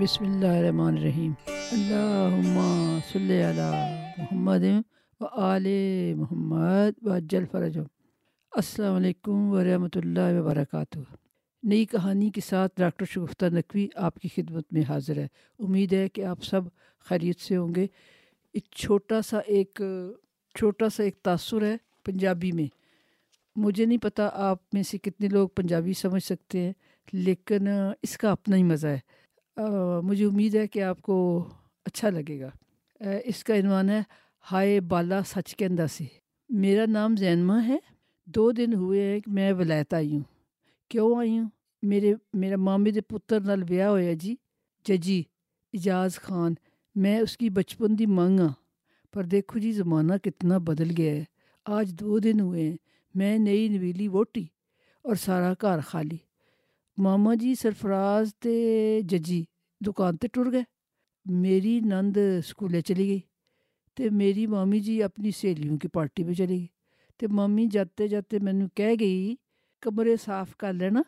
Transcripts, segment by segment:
بسم اللہ الرحمن الرحیم اللہم صلی علی محمد و آل محمد و جل فرج السلام علیکم ورحمۃ اللہ وبرکاتہ نئی کہانی کے ساتھ ڈاکٹر شگفتہ نقوی آپ کی خدمت میں حاضر ہے۔ امید ہے کہ آپ سب خیریت سے ہوں گے۔ ایک چھوٹا سا ایک، چھوٹا سا ایک تاثر ہے پنجابی میں۔ مجھے نہیں پتہ آپ میں سے کتنے لوگ پنجابی سمجھ سکتے ہیں، لیکن اس کا اپنا ہی مزہ ہے۔ مجھے امید ہے کہ آپ کو اچھا لگے گا۔ اس کا عنوان ہے ہائے بالا سچ کے اندر سے میرا نام زینما ہے۔ دو دن ہوئے ہیں کہ میں ولایت آئی ہوں۔ کیوں آئی ہوں؟ میرے، میرا مامے کے پتر نال ویا ہوا جی۔ ججی، اجاز خان، میں اس کی بچپن کی منگ ہاں۔ پر دیکھو جی زمانہ کتنا بدل گیا ہے۔ آج دو دن ہوئے ہیں۔ میں نئی نویلی ووٹی اور سارا گھر خالی۔ ماما جی سرفراز تے ججی دکان تے ٹر گئے میری نند سکولے چلی گئی تے میری مامی جی اپنی سہیلیوں کی پارٹی پہ چلی گئی تے مامی جاتے جاتے مینو کہہ گئی کمرے صاف کر لینا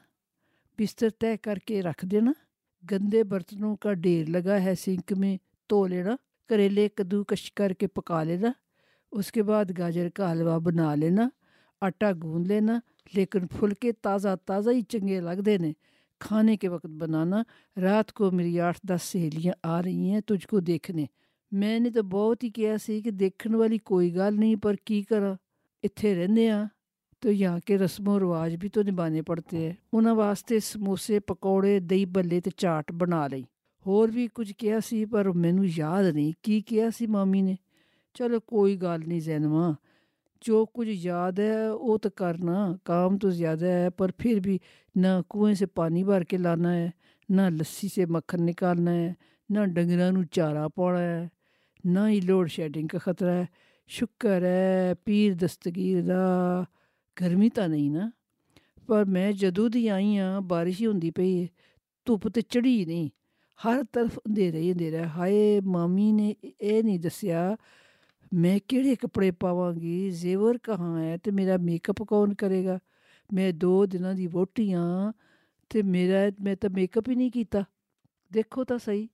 بستر طے کر کے رکھ دینا گندے برتنوں کا ڈھیر لگا ہے سنک میں تو لینا کریلے کدو کش کر کے پکا لینا اس کے بعد گاجر کا حلوہ بنا لینا آٹا گوند لینا لیکن پھلکے تازہ تازہ ہی چنگے لگتے ہیں کھانے کے وقت بنانا رات کو میری آٹھ دس سہیلیاں آ رہی ہیں تجھ کو دیکھنے میں نے تو بہت ہی کیا سی کہ دیکھنے والی کوئی گل نہیں پر کی کرا اتنے رہنے ہاں تو یہاں کے رسم و رواج بھی تو نبھانے پڑتے ہیں انہوں واسطے سموسے پکوڑے دہی بلے تے چاٹ بنا لئی ਹੋਰ ਵੀ ਕੁਝ ਕਿਹਾ ਸੀ ਪਰ ਮੈਨੂੰ ਯਾਦ ਨਹੀਂ ਕੀ ਕਿਹਾ ਸੀ ਮਾਮੀ ਨੇ ਚਲੋ ਕੋਈ ਗੱਲ ਨਹੀਂ ਜ਼ੈਨਵਾ جو کچھ یاد ہے وہ تو کرنا، کام تو زیادہ ہے، پر پھر بھی نہ کنویں سے پانی بھر کے لانا ہے، نہ لسی سے مکھن نکالنا ہے، نہ ڈنگروں چارہ پاؤنا ہے، نہ ہی لوڈ شیڈنگ کا خطرہ ہے۔ شکر ہے، پیر دستگیر دا۔ گرمی تا نہیں نا، پر میں جدوں دی آئی ہاں بارش ہی ہوندی پئی ہے ਧੁੱਪ ਤੇ ਚੜੀ ਨਹੀਂ ਹਰ ਤਰਫ اندھیرا ਹੀ ਅੰਧੇਰਾ ਹਾਏ ਮਾਮੀ ਨੇ ਇਹ ਨਹੀਂ ਦੱਸਿਆ میں کہڑے کپڑے پاواں گی زیور کہاں ہے تو میرا میک اپ کون کرے گا میں دو دنوں دی ووٹی ہاں تو میرا میں تو میک اپ ہی نہیں کیتا دیکھو تو صحیح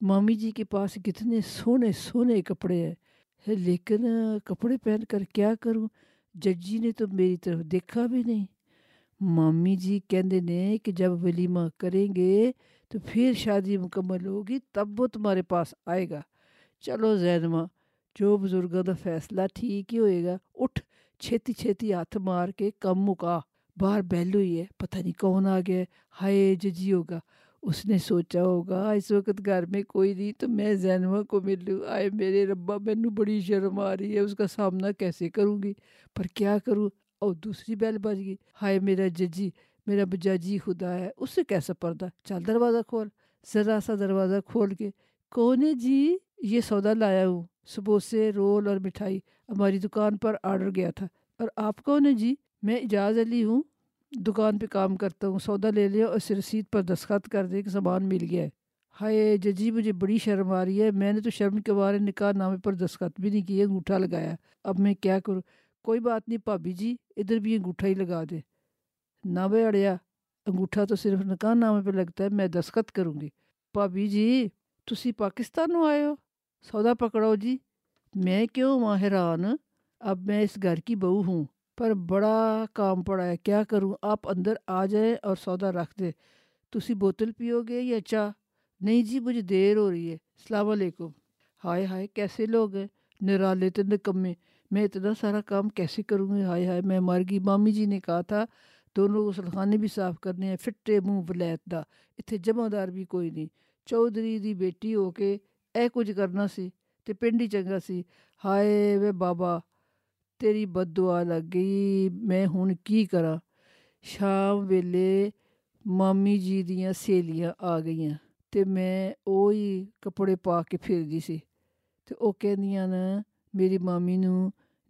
مامی جی کے پاس کتنے سونے سونے کپڑے ہیں لیکن کپڑے پہن کر کیا کروں ججی نے تو میری طرف دیکھا بھی نہیں مامی جی کہندے نے کہ جب ولیمہ کریں گے تو پھر شادی مکمل ہوگی تب وہ تمہارے پاس آئے گا چلو زینما جو ਜੋ ਬਜ਼ੁਰਗਾਂ فیصلہ ٹھیک ہی ہوئے گا اٹھ ਛੇਤੀ ਛੇਤੀ ਹੱਥ مار کے کم مکا باہر بیل ہوئی ہے پتہ نہیں کون آ گیا ہے ہائے ججی ہوگا اس نے سوچا ہوگا اس وقت گھر میں کوئی نہیں تو میں زینوا کو ملوں آئے میرے ربا مینو بڑی شرم آ رہی ہے اس کا سامنا کیسے کروں گی پر کیا کروں اور دوسری بیل بج گئی ہائے میرا ججی میرا بجاجی خدا ہے اس سے کیسا پردہ چل دروازہ کھول ذرا سا دروازہ کھول کے کون ہے جی یہ سودا لایا ہوں سبوسے رول اور مٹھائی ہماری دکان پر آرڈر گیا تھا۔ اور آپ کون ہیں جی؟ میں اجاز علی ہوں۔ دکان پہ کام کرتا ہوں۔ سودا لے لیا اور اسے رسید پر دستخط کر دیں کہ سامان مل گیا ہے۔ ہائے ججی، مجھے بڑی شرم آ رہی ہے۔ میں نے تو شرم کے بارے نکاح نامے پر دستخط بھی نہیں کیے، انگوٹھا لگایا۔ اب میں کیا کروں؟ کوئی بات نہیں بھابھی جی ادھر بھی انگوٹھا ہی لگا دے۔ نہ بے اڑیا، انگوٹھا تو صرف نکاح نامے پہ لگتا ہے، میں دستخط کروں گی۔ بھابھی جی تسی پاکستان آئے ہو؟ سودا پکڑو جی۔ میں کیوں ماہران اب میں اس گھر کی بہو ہوں، پر بڑا کام پڑا ہے۔ کیا کروں؟ آپ اندر آ جائیں اور سودا رکھ دیں۔ تسی بوتل پیو گے یا چاہ؟ نہیں جی مجھے دیر ہو رہی ہے۔ السلام علیکم۔ ہائے ہائے، کیسے لوگ ہیں؟ نرالے تو نکمے۔ میں اتنا سارا کام کیسے کروں گی؟ ہائے ہائے، میں مر گئی۔ مامی جی نے کہا تھا، دونوں غسل خانے بھی صاف کرنے ہیں، فٹے منہ ولیت دا۔ اتنے جمعدار بھی کوئی نہیں۔ چودھری دی بیٹی ہو کے یہ کچھ کرنا سی تو پنڈ ہی چن سی ہائے وے بابا تری بد لگ گئی میں ہوں کی کرے مامی جی دیا سہیلیاں آ گئیں تو میں وہی کپڑے پا کے پھر گئی سی تو وہ کہاں میری مامی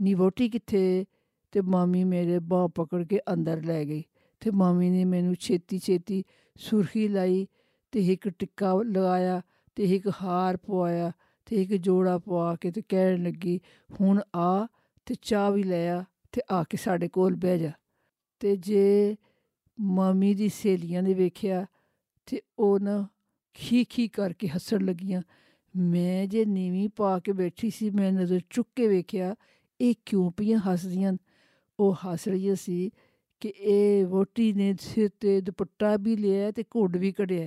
نیوٹی کتنے تو مامی میرے بان پکڑ کے اندر لے گئی تو مامی نے منوں چھیتی چھےتی سرخی لائی تو ایک ٹکا لگایا تو ایک ہار پوایا تو ایک جوڑا پوا کے تو کہیں لگی ہوں آ چاہ بھی لیا تو آ کے سارے کول بہ جا۔ تو جی مامی سہیلیاں نے دیکھا تو وہ نہ کھی کھی کر کے ہسن لگیاں، میں جی نیویں پا کے بیٹھی سی، میں تو چک کے دیکھا یہ کیوں پہ ہس دیا وہ ہس رہی سی کہ یہ ووٹی نے سرتے دپٹا بھی لیا ہے کڑھ بھی کٹیا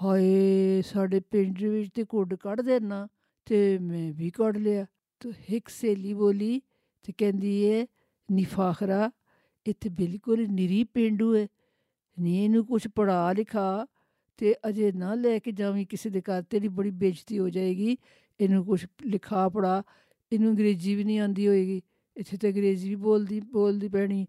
ہائے سڈ پڑھ دینا تو میں بھی کڑھ لیا تو ایک سہیلی بولی تو کہہی ہے نیفاخرا اتنے بالکل نیری پینڈو ہے نیو کچھ پڑھا لکھا تو اجے نہ لے کے جامی کسی دن بڑی بےزتی ہو جائے گی یہ لکھا پڑھا یہ انگریزی بھی نہیں آئے گی اتنے تو انگریزی بھی بول دی بولتی پینی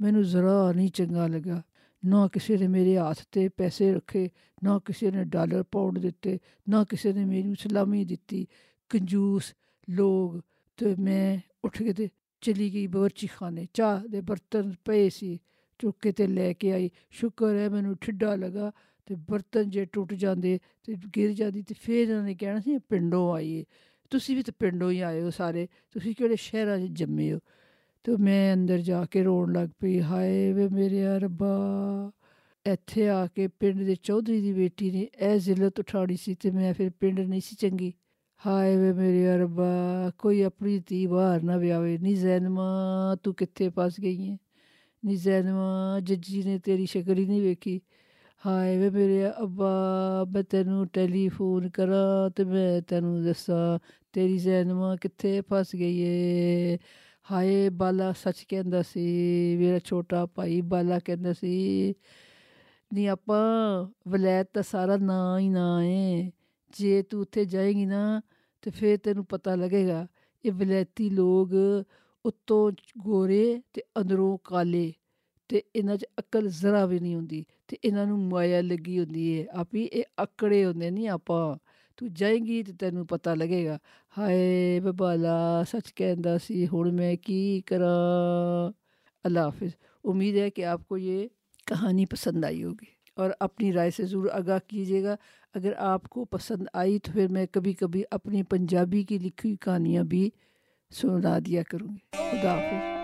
مینوں ذرا نہیں چنگا لگا ਨਾ ਕਿਸੇ ਨੇ ਮੇਰੇ ਹੱਥ ਤੇ ਪੈਸੇ ਰੱਖੇ ਨਾ ਕਿਸੇ ਨੇ ਡਾਲਰ ਪਾਉਂਡ ਦਿੱਤੇ ਨਾ ਕਿਸੇ ਨੇ ਮੈਨੂੰ ਸਲਾਮੀ ਦਿੱਤੀ ਕੰਜੂਸ ਲੋਗ ਤੇ ਮੈਂ ਉੱਠ ਕੇ ਤੇ ਚਲੀ ਗਈ ਬਵਰਚੀ ਖਾਨੇ ਚਾਹ ਦੇ ਬਰਤਨ ਪਏ ਸੀ ਚੁੱਕ ਕੇ ਤੇ ਲੈ ਕੇ ਆਈ ਸ਼ੁਕਰ ਹੈ ਮੈਨੂੰ ਠਿੱਡਾ ਲਗਾ ਤੇ ਬਰਤਨ ਜੇ ਟੁੱਟ ਜਾਂਦੇ ਤੇ ਗਿਰ ਜਾਂਦੀ ਤੇ ਫੇਰ ਇਹਨਾਂ ਨੇ ਕਹਿਣਾ ਸੀ ਪਿੰਡੋਂ ਆਈਏ ਤੁਸੀਂ ਵੀ ਤਾਂ ਪਿੰਡੋਂ ਹੀ ਆਏ ਹੋ ਸਾਰੇ ਤੁਸੀਂ ਕਿਹੜੇ ਸ਼ਹਿਰਾਂ 'ਚ ਜੰਮੇ ਹੋ ਤੇ ਮੈਂ ਅੰਦਰ ਜਾ ਕੇ ਰੋਣ ਲੱਗ ਪਈ ਹਾਏ ਵੇ ਮੇਰੇ ਰੱਬਾ ਇੱਥੇ ਆ ਕੇ ਪਿੰਡ ਦੇ ਚੌਧਰੀ ਦੀ ਬੇਟੀ ਨੇ ਇਹ ਜ਼ਿਲਤ ਉਠਾੜੀ ਸੀ ਤੇ ਮੈਂ ਫਿਰ ਪਿੰਡ ਨਹੀਂ ਸੀ ਚੰਗੀ ਹਾਏ ਵੇ ਮੇਰੇ ਰੱਬਾ ਕੋਈ ਆਪਣੀ ਧੀ ਬਾਹਰ ਨਾ ਵਿਆਵੇ ਨੀ ਜ਼ੈਨਮਾ ਤੂੰ ਕਿੱਥੇ ਫਸ ਗਈ ਹੈ ਨੀ ਜ਼ੈਨਮਾ ਜੱਜੀ ਨੇ ਤੇਰੀ ਸ਼ਕਲ ਹੀ ਨਹੀਂ ਵੇਖੀ ਹਾਏ ਵੇ ਮੇਰੇ ਅੱਬਾ ਮੈਂ ਤੈਨੂੰ ਟੈਲੀਫੋਨ ਕਰਾਂ ਤੇ ਮੈਂ ਤੈਨੂੰ ਦੱਸਾਂ ਤੇਰੀ ਜ਼ੈਨਮਾ ਕਿੱਥੇ ਫਸ ਗਈ ਏ ہائے بالا سچ کہ میرا چھوٹا بھائی بالا کہ نہیں آپ ولائت تو سارا نا ہی نا ہے جی تے جائے گی نا تو پھر تینوں پتا لگے گا یہ ولائتی لوگ اتوں گورے تو اندروں کالے تو یہاں چکل ذرا بھی نہیں ہوں تو یہاں مایا لگی ہوں آپ ہی یہ اکڑے ہونے نہیں آپ تو جائیں ਤੂੰ ਜਾਏਂਗੀ ਤੇ ਤੈਨੂੰ ਪਤਾ ਲੱਗੇਗਾ। ਹਾਏ ਬਬਾਲਾ ਸੱਚ ਕਹਿੰਦਾ ਸੀ، ਹੁਣ میں کی کرا اللہ حافظ امید ہے کہ آپ کو یہ کہانی پسند آئی ہوگی اور اپنی رائے سے ضرور آگاہ کیجیے گا اگر آپ کو پسند آئی تو پھر میں کبھی کبھی اپنی پنجابی کی لکھی کہانیاں بھی سنا دیا کروں گی خدا حافظ